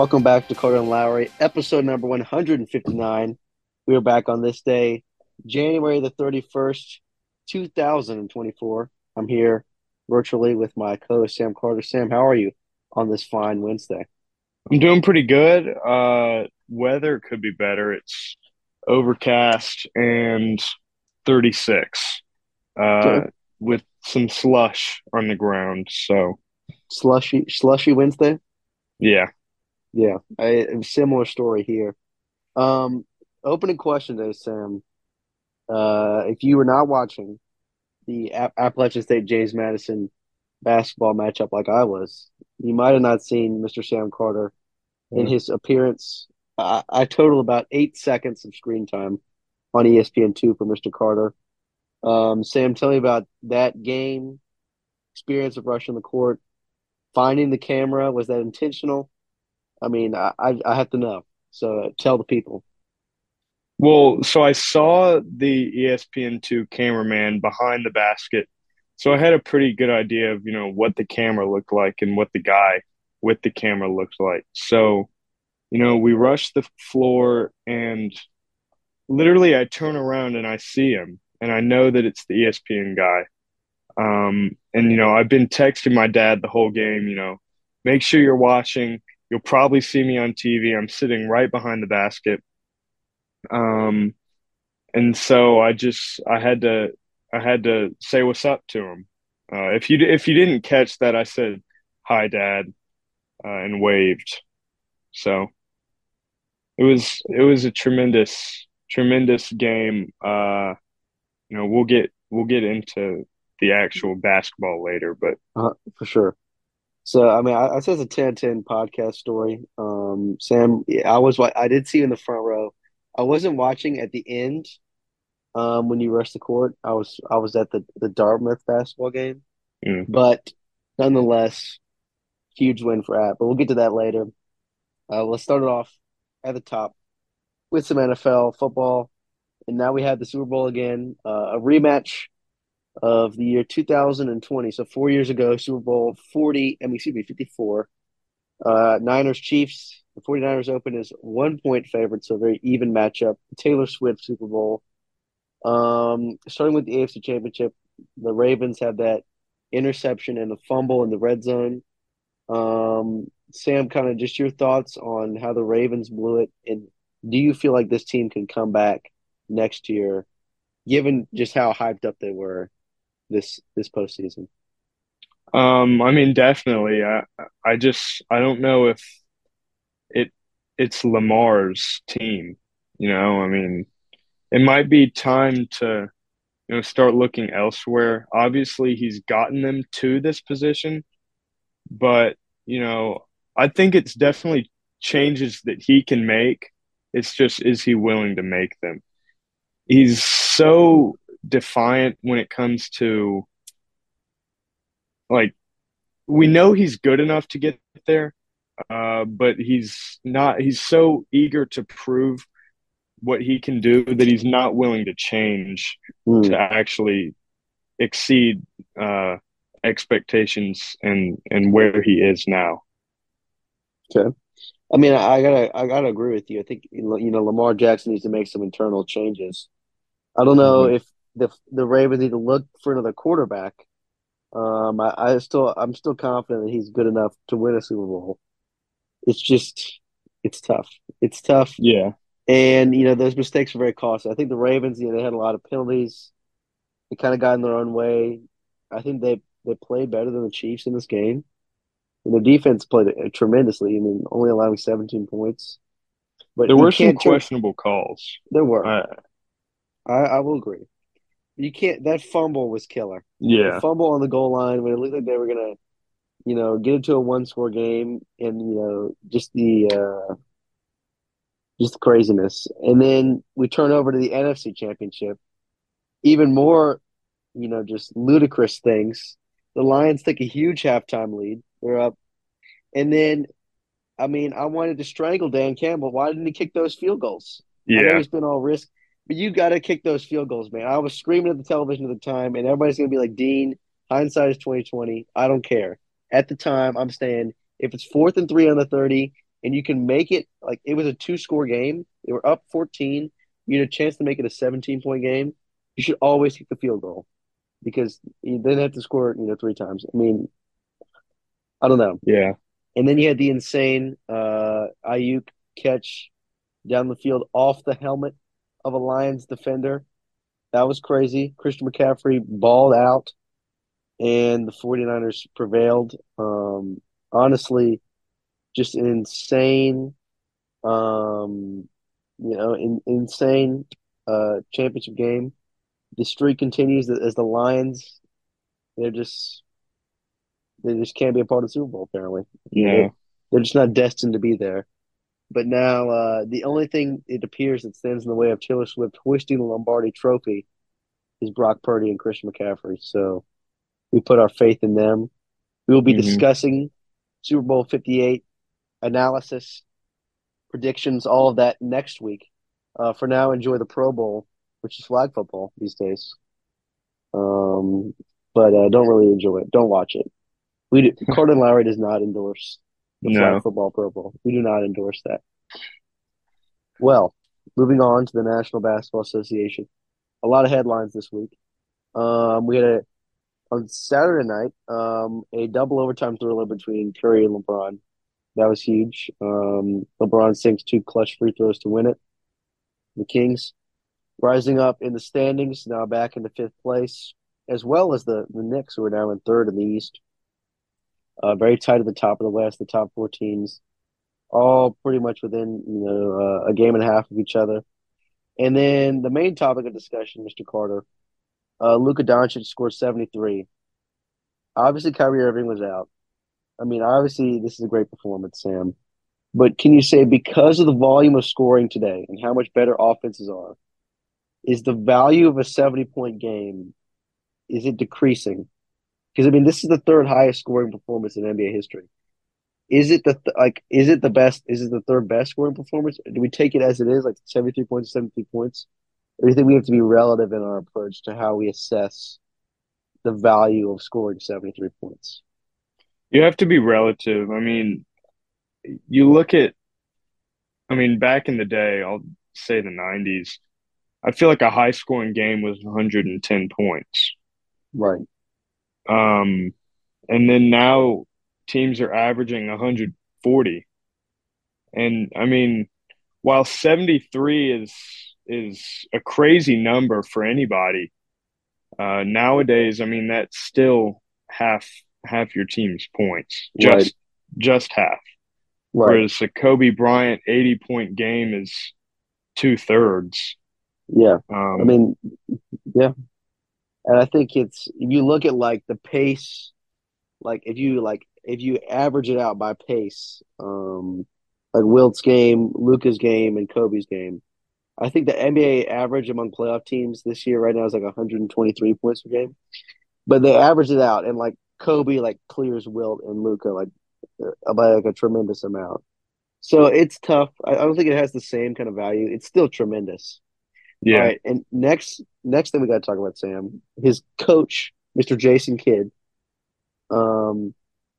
Welcome back to Carter and Lowry, episode number 159. We are back on this day, January the 31st, 2024. I'm here virtually with my co host, Sam Carter. Sam, how are you on this fine Wednesday? I'm doing pretty good. Uh, weather could be better. It's overcast and 36 uh, with some slush on the ground. So, slushy, slushy Wednesday? Yeah. Yeah. I, similar story here. Um, opening question though, Sam. Uh, if you were not watching the App- Appalachian State James Madison basketball matchup like I was, you might have not seen Mr. Sam Carter in his appearance. I, I total about eight seconds of screen time on ESPN2 for Mr. Carter. Um, Sam, tell me about that game, experience of rushing the court, finding the camera. Was that intentional? I mean, I, I, have to know. So tell the people. Well, so I saw the ESPN2 cameraman behind the basket. So I had a pretty good idea of, you know, what the camera looked like and what the guy with the camera looked like. So, you know, we rush the floor and literally I turn around and I see him and I know that it's the ESPN guy. Um, and, you know, I've been texting my dad the whole game, you know, make sure you're watching. You'll probably see me on TV. I'm sitting right behind the basket. Um, and so I just I had to I had to say what's up to him. Uh, if you if you didn't catch that, I said hi, Dad, uh, and waved. So it was it was a tremendous tremendous game. Uh, you know, we'll get we'll get into the actual basketball later, but uh, for sure. So I mean, I, I said it's a 10-10 podcast story. Um, Sam, I was I did see you in the front row. I wasn't watching at the end um, when you rushed the court. I was I was at the the Dartmouth basketball game, mm. but nonetheless, huge win for App. But we'll get to that later. Uh, let's start it off at the top with some NFL football, and now we have the Super Bowl again, uh, a rematch of the year 2020. So four years ago, Super Bowl 40, I mean, excuse me, 54. Uh, Niners Chiefs. The 49ers open as one point favorite, so very even matchup. Taylor Swift Super Bowl. Um, starting with the AFC Championship, the Ravens have that interception and a fumble in the red zone. Um, Sam, kind of just your thoughts on how the Ravens blew it, and do you feel like this team can come back next year, given just how hyped up they were this this postseason? Um, I mean, definitely. I I just I don't know if it it's Lamar's team. You know, I mean, it might be time to you know start looking elsewhere. Obviously, he's gotten them to this position, but you know, I think it's definitely changes that he can make. It's just is he willing to make them? He's so defiant when it comes to like we know he's good enough to get there, uh, but he's not. He's so eager to prove what he can do that he's not willing to change mm. to actually exceed uh, expectations and and where he is now. Okay. I mean, I gotta, I gotta agree with you. I think you know Lamar Jackson needs to make some internal changes. I don't know mm-hmm. if the the Ravens need to look for another quarterback. Um, I, I still, I'm still confident that he's good enough to win a Super Bowl. It's just, it's tough. It's tough. Yeah. And you know those mistakes are very costly. I think the Ravens, you know, they had a lot of penalties. They kind of got in their own way. I think they they played better than the Chiefs in this game. And the defense played tremendously. I mean, only allowing 17 points. But there were some questionable calls. There were. Uh, I, I will agree. You can't. That fumble was killer. Yeah, the fumble on the goal line when it looked like they were gonna, you know, get into a one-score game, and you know, just the uh, just the craziness. And then we turn over to the NFC Championship. Even more, you know, just ludicrous things. The Lions take a huge halftime lead. They're up. And then, I mean, I wanted to strangle Dan Campbell. Why didn't he kick those field goals? Yeah. I know he's been all risk, but you got to kick those field goals, man. I was screaming at the television at the time, and everybody's going to be like, Dean, hindsight is 2020. I don't care. At the time, I'm saying if it's fourth and three on the 30, and you can make it like it was a two score game. They were up 14. You had a chance to make it a 17 point game. You should always kick the field goal because you didn't have to score, you know, three times. I mean, I don't know. Yeah. And then you had the insane uh Aiyuk catch down the field off the helmet of a Lions defender. That was crazy. Christian McCaffrey balled out and the 49ers prevailed. Um, honestly, just an insane, um, you know, in, insane uh, championship game. The streak continues as the Lions. They're just they just can't be a part of the Super Bowl. Apparently, Yeah. they're, they're just not destined to be there. But now, uh, the only thing it appears that stands in the way of Taylor Swift hoisting the Lombardi Trophy is Brock Purdy and Christian McCaffrey. So we put our faith in them. We will be Mhm. discussing Super Bowl 58 analysis, predictions, all of that next week. Uh, for now, enjoy the Pro Bowl, which is flag football these days. Um, but uh, don't really enjoy it. Don't watch it. We do, Corden Lowry does not endorse the No. flag football Pro Bowl. We do not endorse that. Well, moving on to the National Basketball Association. A lot of headlines this week. Um, we had a on Saturday night um, a double overtime thriller between Curry and LeBron. That was huge. Um, LeBron sinks two clutch free throws to win it. The Kings rising up in the standings, now back into fifth place, as well as the, the Knicks, who are now in third in the East. Uh, very tight at the top of the West, the top four teams, all pretty much within you know uh, a game and a half of each other. And then the main topic of discussion, Mr. Carter, uh, Luka Doncic scored 73. Obviously, Kyrie Irving was out. I mean, obviously, this is a great performance, Sam. But can you say because of the volume of scoring today and how much better offenses are, is the value of a 70 point game is it decreasing? Because I mean, this is the third highest scoring performance in NBA history. Is it the th- like? Is it the best? Is it the third best scoring performance? Do we take it as it is, like seventy three points, seventy three points, or do you think we have to be relative in our approach to how we assess the value of scoring seventy three points? You have to be relative. I mean, you look at, I mean, back in the day, I'll say the 90s, I feel like a high scoring game was 110 points. Right. Um, and then now teams are averaging 140. And I mean, while 73 is is a crazy number for anybody, uh, nowadays, I mean, that's still half half your team's points. Just Right. just half. Right. Whereas a Kobe Bryant 80 point game is two thirds. Yeah. Um, I mean, yeah. And I think it's if you look at like the pace, like if you like if you average it out by pace, um, like Wilt's game, Luka's game, and Kobe's game, I think the NBA average among playoff teams this year right now is like 123 points per game. But they average it out, and like Kobe like clears Wilt and Luca like uh, by like a tremendous amount. So it's tough. I, I don't think it has the same kind of value. It's still tremendous. Yeah. All right, and next next thing we got to talk about Sam, his coach, Mr. Jason Kidd. Um,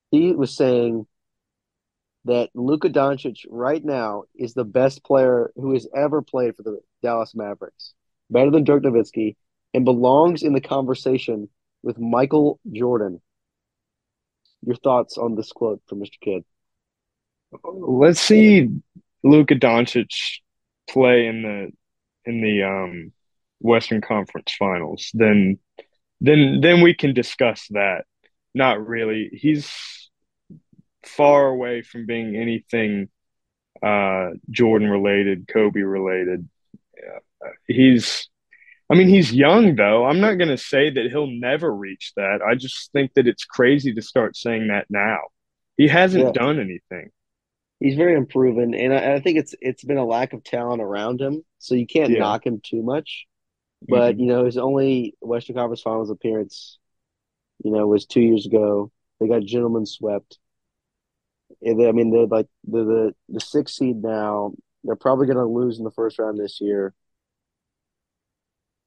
he was saying that Luka Doncic right now is the best player who has ever played for the Dallas Mavericks, better than Dirk Nowitzki, and belongs in the conversation with Michael Jordan. Your thoughts on this quote from Mr. Kidd? Let's see Luka Doncic play in the in the um Western Conference Finals. Then then then we can discuss that. Not really. He's far away from being anything uh Jordan related, Kobe related. Uh, he's I mean, he's young though. I'm not going to say that he'll never reach that. I just think that it's crazy to start saying that now. He hasn't Yeah. done anything. He's very unproven, and I, I think it's it's been a lack of talent around him, so you can't Yeah. knock him too much. But Mhm. you know, his only Western Conference Finals appearance, you know, was two years ago. They got gentlemen swept. And they, I mean, they're like they're the the sixth seed now. They're probably going to lose in the first round this year.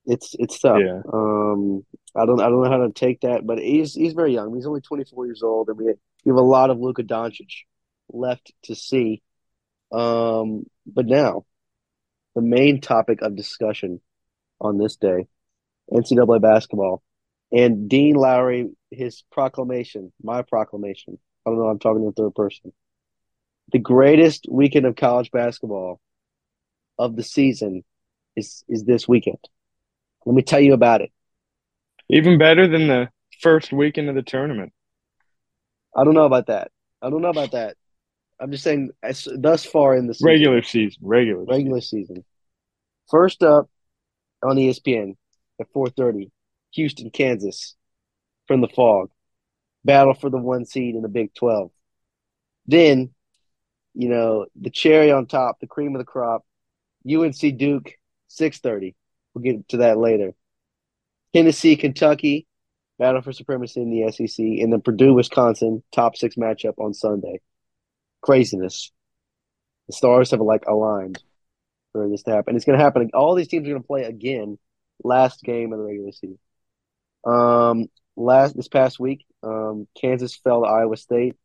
It's it's tough. Yeah. Um, I don't I don't know how to take that, but he's he's very young. He's only 24 years old, and we we have a lot of Luka Doncic left to see. Um, but now the main topic of discussion on this day, NCAA basketball, and Dean Lowry, his proclamation, my proclamation. I don't know. I'm talking in third person. The greatest weekend of college basketball of the season is is this weekend. Let me tell you about it. Even better than the first weekend of the tournament. I don't know about that. I don't know about that. I'm just saying, as, thus far in the season, Regular season, regular, regular season. First up on ESPN at 4:30, Houston, Kansas, from the Phog, battle for the one seed in the Big 12. Then, you know, the cherry on top, the cream of the crop, UNC Duke, 6:30. We'll get to that later. Tennessee, Kentucky, battle for supremacy in the SEC, and then Purdue, Wisconsin, top six matchup on Sunday. Craziness. The stars have like aligned for this to happen. It's going to happen. All these teams are going to play again. Last game of the regular season. Um, last this past week, um, Kansas fell to Iowa State,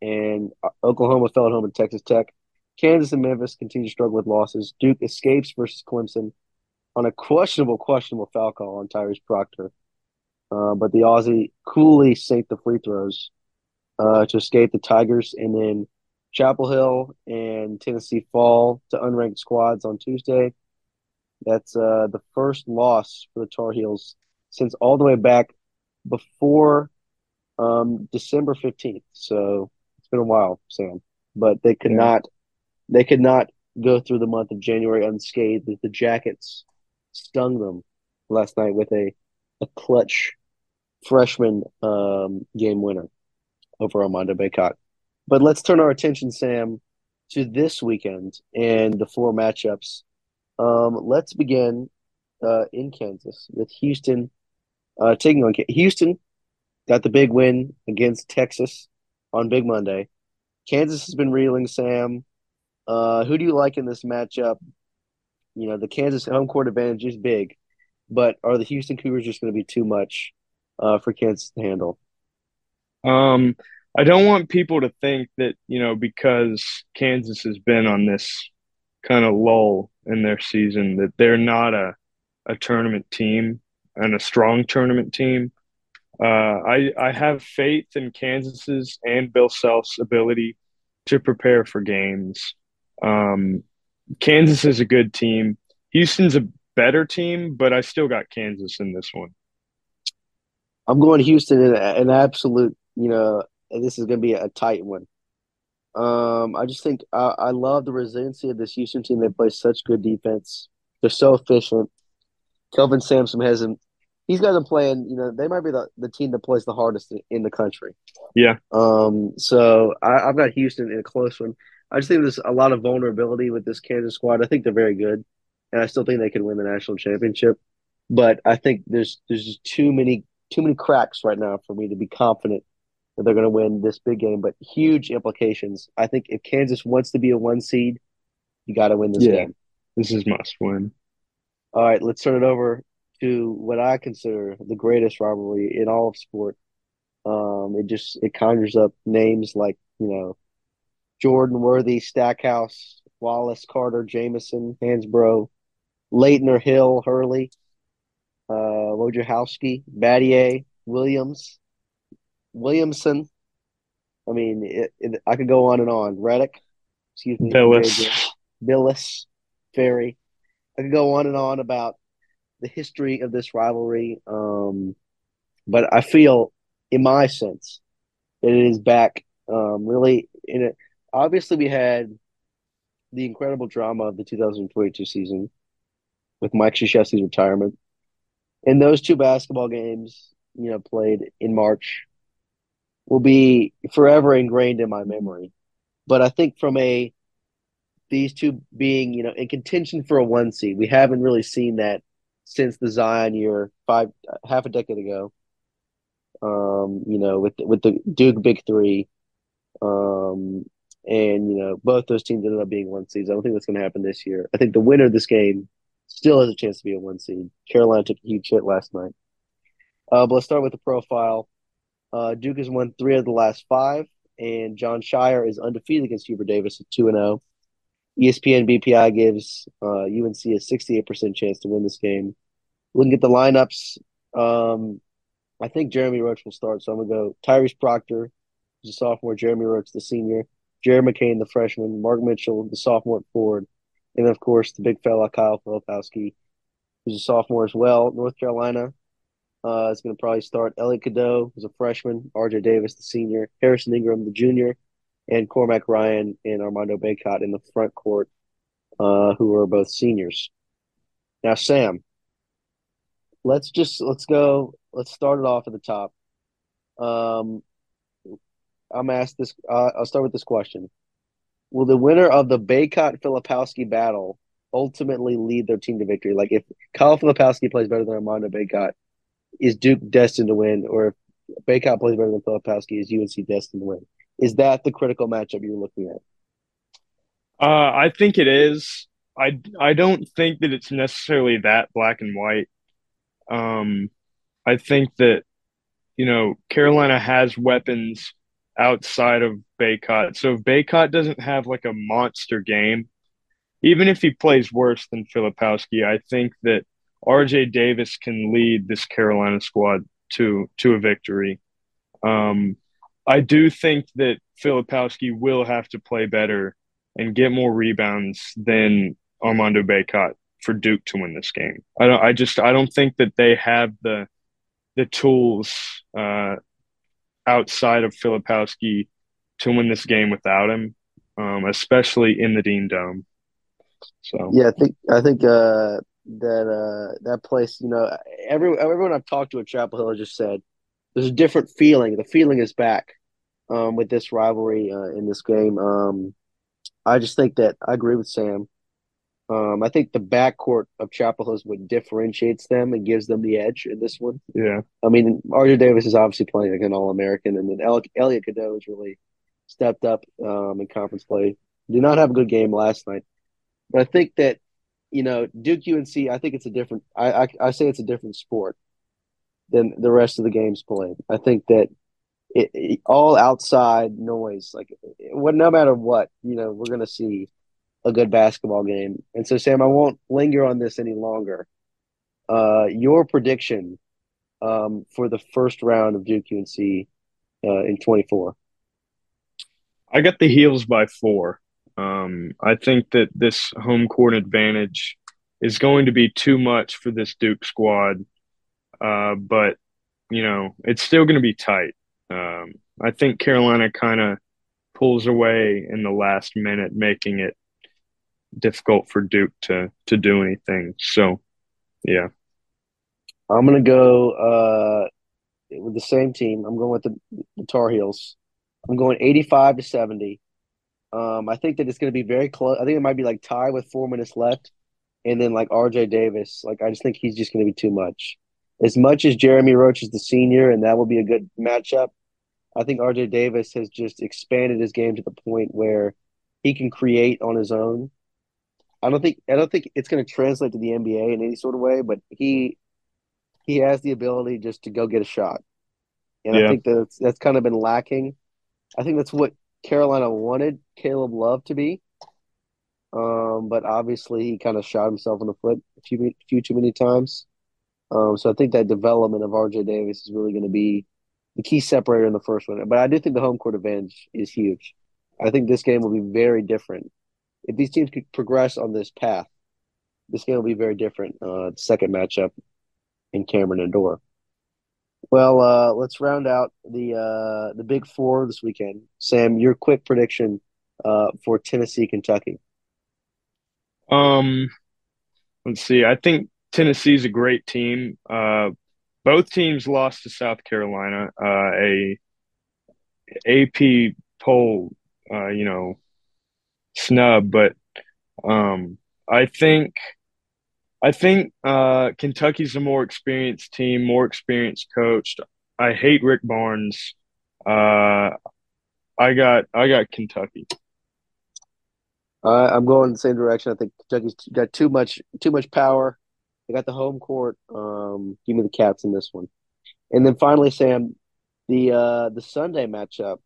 and Oklahoma fell at home to Texas Tech. Kansas and Memphis continue to struggle with losses. Duke escapes versus Clemson on a questionable, questionable foul call on Tyrese Proctor. Uh, but the Aussie coolly sank the free throws uh, to escape the Tigers. And then Chapel Hill and Tennessee fall to unranked squads on Tuesday. That's uh, the first loss for the Tar Heels since all the way back before um, December 15th. So it's been a while, Sam. But they could yeah. not they could not go through the month of January unscathed as the Jackets stung them last night with a, a clutch freshman um, game winner over Armando Bacot. But let's turn our attention, Sam, to this weekend and the four matchups. Um, let's begin uh, in Kansas with Houston uh, taking on Houston. Got the big win against Texas on Big Monday. Kansas has been reeling, Sam. Uh, who do you like in this matchup? You know, the Kansas home court advantage is big, but are the Houston Cougars just going to be too much uh, for Kansas to handle? Um, I don't want people to think that, you know, because Kansas has been on this kind of lull in their season, that they're not a, a tournament team and a strong tournament team. Uh, I, I have faith in Kansas's and Bill Self's ability to prepare for games. Um, Kansas is a good team. Houston's a better team, but I still got Kansas in this one. I'm going Houston in an absolute, you know, this is going to be a tight one. Um, I just think I, I love the resiliency of this Houston team. They play such good defense. They're so efficient. Kelvin Sampson hasn't. He's got them playing. You know, they might be the, the team that plays the hardest in the country. Yeah. Um. So I, I've got Houston in a close one. I just think there's a lot of vulnerability with this Kansas squad. I think they're very good, and I still think they can win the national championship. But I think there's there's just too many too many cracks right now for me to be confident that they're going to win this big game. But huge implications. I think if Kansas wants to be a one seed, you got to win this yeah, game. This is must win. All right, let's turn it over to what I consider the greatest rivalry in all of sport. Um, it just it conjures up names like you know Jordan Worthy, Stackhouse, Wallace, Carter, Jamison, Hansbrough, Laettner, Hill, Hurley, uh, Wojciechowski, Battier, Williams, Williamson. I mean, it, it, I could go on and on. Redick, excuse me, Billis, Bilas, Ferry. I could go on and on about the history of this rivalry. Um, but I feel, in my sense, that it is back um, really in it. Obviously, we had the incredible drama of the 2022 season with Mike Krzyzewski's retirement. And those two basketball games, you know, played in March will be forever ingrained in my memory. But I think from a these two being, you know, in contention for a one seed, we haven't really seen that since the Zion year five half a decade ago. Um, you know, with with the Duke Big Three, um, and you know, both those teams ended up being one seeds. I don't think that's going to happen this year. I think the winner of this game still has a chance to be a one seed. Carolina took a huge hit last night. Uh, but let's start with the profile. Uh, Duke has won three of the last five. and Jon Scheyer is undefeated against Hubert Davis at 2 0. ESPN BPI gives uh, UNC a 68% chance to win this game. Looking at the lineups, um, I think Jeremy Roach will start. So I'm going to go Tyrese Proctor, the sophomore, Jeremy Roach, the senior, Jared McCain, the freshman, Mark Mitchell, the sophomore at Ford, and of course, the big fella, Kyle Filipowski, who's a sophomore as well. North Carolina uh, is going to probably start Elliot Cadeau, who's a freshman, RJ Davis, the senior, Harrison Ingram, the junior, and Cormac Ryan and Armando Bacot in the front court, uh, who are both seniors. Now, Sam, let's just let's go. Let's start it off at the top. Um, I'm asked this. Uh, I'll start with this question: Will the winner of the Bacot Filipowski battle ultimately lead their team to victory? Like, if Kyle Filipowski plays better than Armando Bacot, is Duke destined to win? Or if Bacot plays better than Filipowski, is UNC destined to win? Is that the critical matchup you're looking at? Uh, I think it is. I I don't think that it's necessarily that black and white. Um, I think that you know Carolina has weapons outside of Bacot. So if Bacot doesn't have like a monster game, even if he plays worse than Filipowski, I think that RJ Davis can lead this Carolina squad to to a victory. Um, I do think that Filipowski will have to play better and get more rebounds than Armando Bacot for Duke to win this game. I don't. I just. I don't think that they have the the tools uh, outside of Filipowski to win this game without him, um, especially in the Dean Dome. So yeah, I think I think uh, that uh, that place. You know, every everyone I've talked to at Chapel Hill has just said there's a different feeling. The feeling is back um, with this rivalry uh, in this game. Um, I just think that I agree with Sam. Um, I think the backcourt of Chapel Hill is what differentiates them and gives them the edge in this one. Yeah. I mean, RJ Davis is obviously playing like an All American, and then El- Elliot Cadeau has really stepped up um, in conference play. Did not have a good game last night, but I think that you know Duke UNC. I think it's a different. I I, I say it's a different sport than the rest of the games played. I think that it, it, all outside noise, like what, no matter what, you know, we're gonna see a good basketball game. And so, Sam, I won't linger on this any longer. Uh, your prediction um, for the first round of Duke UNC uh, in 24? I got the heels by four. Um, I think that this home court advantage is going to be too much for this Duke squad, uh, but you know it's still going to be tight. Um, I think Carolina kind of pulls away in the last minute, making it difficult for Duke to to do anything. So, yeah, I'm gonna go uh, with the same team. I'm going with the, the Tar Heels. I'm going 85 to 70. Um, I think that it's going to be very close. I think it might be like tie with four minutes left, and then like RJ Davis. Like I just think he's just going to be too much. As much as Jeremy Roach is the senior, and that will be a good matchup. I think RJ Davis has just expanded his game to the point where he can create on his own. I don't think I don't think it's going to translate to the NBA in any sort of way, but he he has the ability just to go get a shot, and yeah. I think that's that's kind of been lacking. I think that's what Carolina wanted Caleb Love to be, um, but obviously he kind of shot himself in the foot a few few too many times. Um, so I think that development of RJ Davis is really going to be the key separator in the first one. But I do think the home court advantage is huge. I think this game will be very different if these teams could progress on this path, this game will be very different. Uh, second matchup in Cameron and Indoor. Well, uh, let's round out the uh, the big four this weekend. Sam, your quick prediction uh, for Tennessee, Kentucky. Um, let's see. I think Tennessee's a great team. Uh, both teams lost to South Carolina. Uh, a AP poll, uh, you know, snub, but um, I think I think uh, Kentucky's a more experienced team, more experienced coached. I hate Rick Barnes. Uh, I got I got Kentucky. Uh, I'm going the same direction. I think Kentucky's got too much too much power. They got the home court. Um, give me the Cats in this one. And then finally, Sam, the uh, the Sunday matchup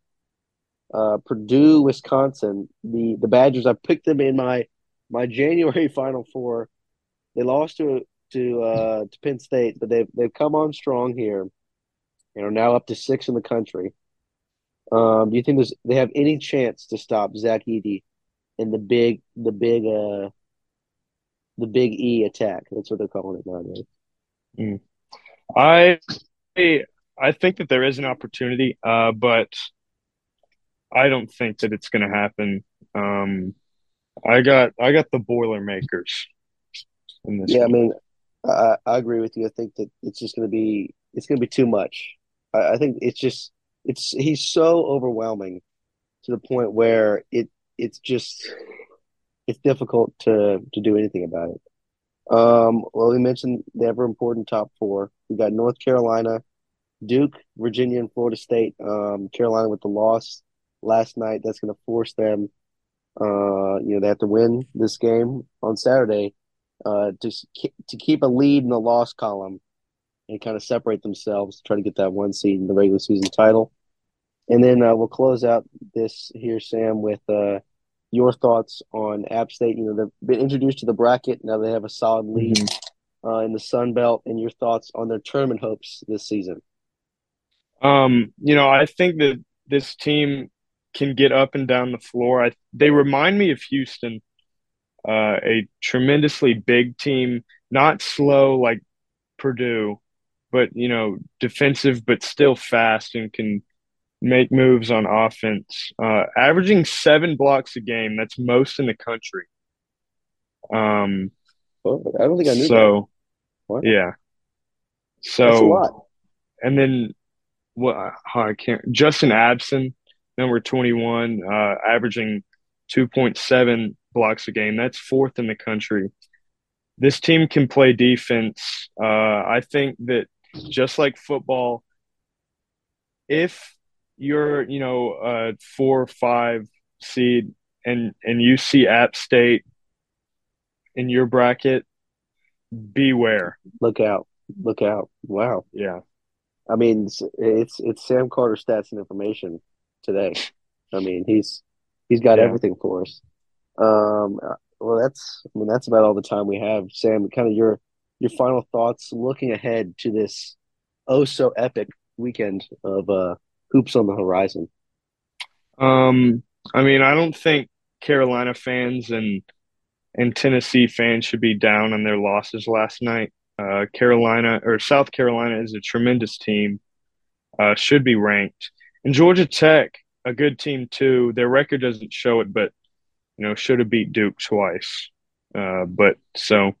uh, Purdue, Wisconsin. The the Badgers. I picked them in my my January Final Four. They lost to to uh, to Penn State, but they've they've come on strong here, and are now up to six in the country. Um, do you think they have any chance to stop Zach Edey in the big the big uh the big E attack? That's what they're calling it nowadays. Mm. I I think that there is an opportunity, uh, but I don't think that it's going to happen. Um, I got I got the Boilermakers in this. Yeah, I mean, I, I agree with you. I think that it's just going to be it's going to be too much. I, I think it's just it's he's so overwhelming to the point where it it's just it's difficult to to do anything about it. Um, well, we mentioned the ever important top four. We got North Carolina, Duke, Virginia, and Florida State. Um, Carolina with the loss last night. That's going to force them. Uh, you know, they have to win this game on Saturday uh, to to keep a lead in the loss column and kind of separate themselves, try to get that one seed in the regular season title. And then uh, we'll close out this here, Sam, with uh, your thoughts on App State. You know, they've been introduced to the bracket. Now they have a solid lead mm-hmm. uh, in the Sun Belt. And your thoughts on their tournament hopes this season? Um, you know, I think that this team can get up and down the floor. I, they remind me of Houston, uh, a tremendously big team, not slow like Purdue, but you know, defensive but still fast and can make moves on offense. Uh, averaging seven blocks a game, that's most in the country. Um, well, I don't think I knew so. That. Yeah. So, and then what? I can't. Justin Abson, number twenty-one, uh, averaging two point seven blocks a game. That's fourth in the country. This team can play defense. Uh, I think that just like football, if you're, you know, a four or five seed and and you see App State in your bracket, beware. Look out. Look out. Wow. Yeah. I mean, it's it's, it's Sam Carter stats and information today. I mean, he's he's got yeah. everything for us. Um, well, that's I mean that's about all the time we have. Sam, kind of your your final thoughts looking ahead to this oh so epic weekend of uh, hoops on the horizon? Um, I mean, I don't think Carolina fans and and Tennessee fans should be down on their losses last night. Uh, Carolina or South Carolina is a tremendous team, uh, should be ranked. And Georgia Tech, a good team too. Their record doesn't show it, but you know, should have beat Duke twice. Uh, but so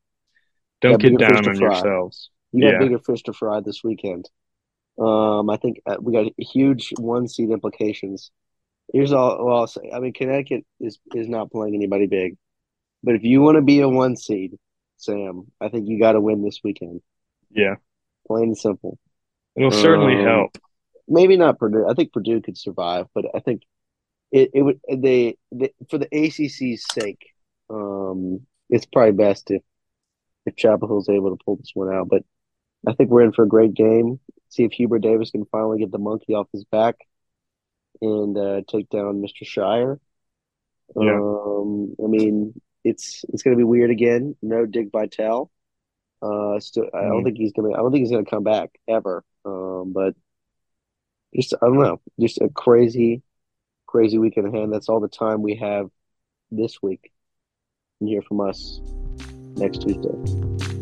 don't get down on yourselves. You got yeah. bigger fish to fry this weekend. Um, I think uh, we got huge one seed implications. Here's all well, I'll say. I mean, Connecticut is is not playing anybody big, but if you want to be a one seed, Sam, I think you got to win this weekend. Yeah, plain and simple. It'll certainly um, help. Maybe not Purdue. I think Purdue could survive, but I think it, it would they, they for the ACC's sake. Um, it's probably best if if Chapel Hill's able to pull this one out. But I think we're in for a great game. See if Hubert Davis can finally get the monkey off his back and uh, take down Mr. Scheyer. Yeah. Um, I mean, it's it's going to be weird again. No Dick Vitale. Uh, still, I don't mm. think he's gonna. I don't think he's gonna come back ever. Um, but just I don't know. Just a crazy, crazy weekend ahead. That's all the time we have this week. And hear from us next Tuesday.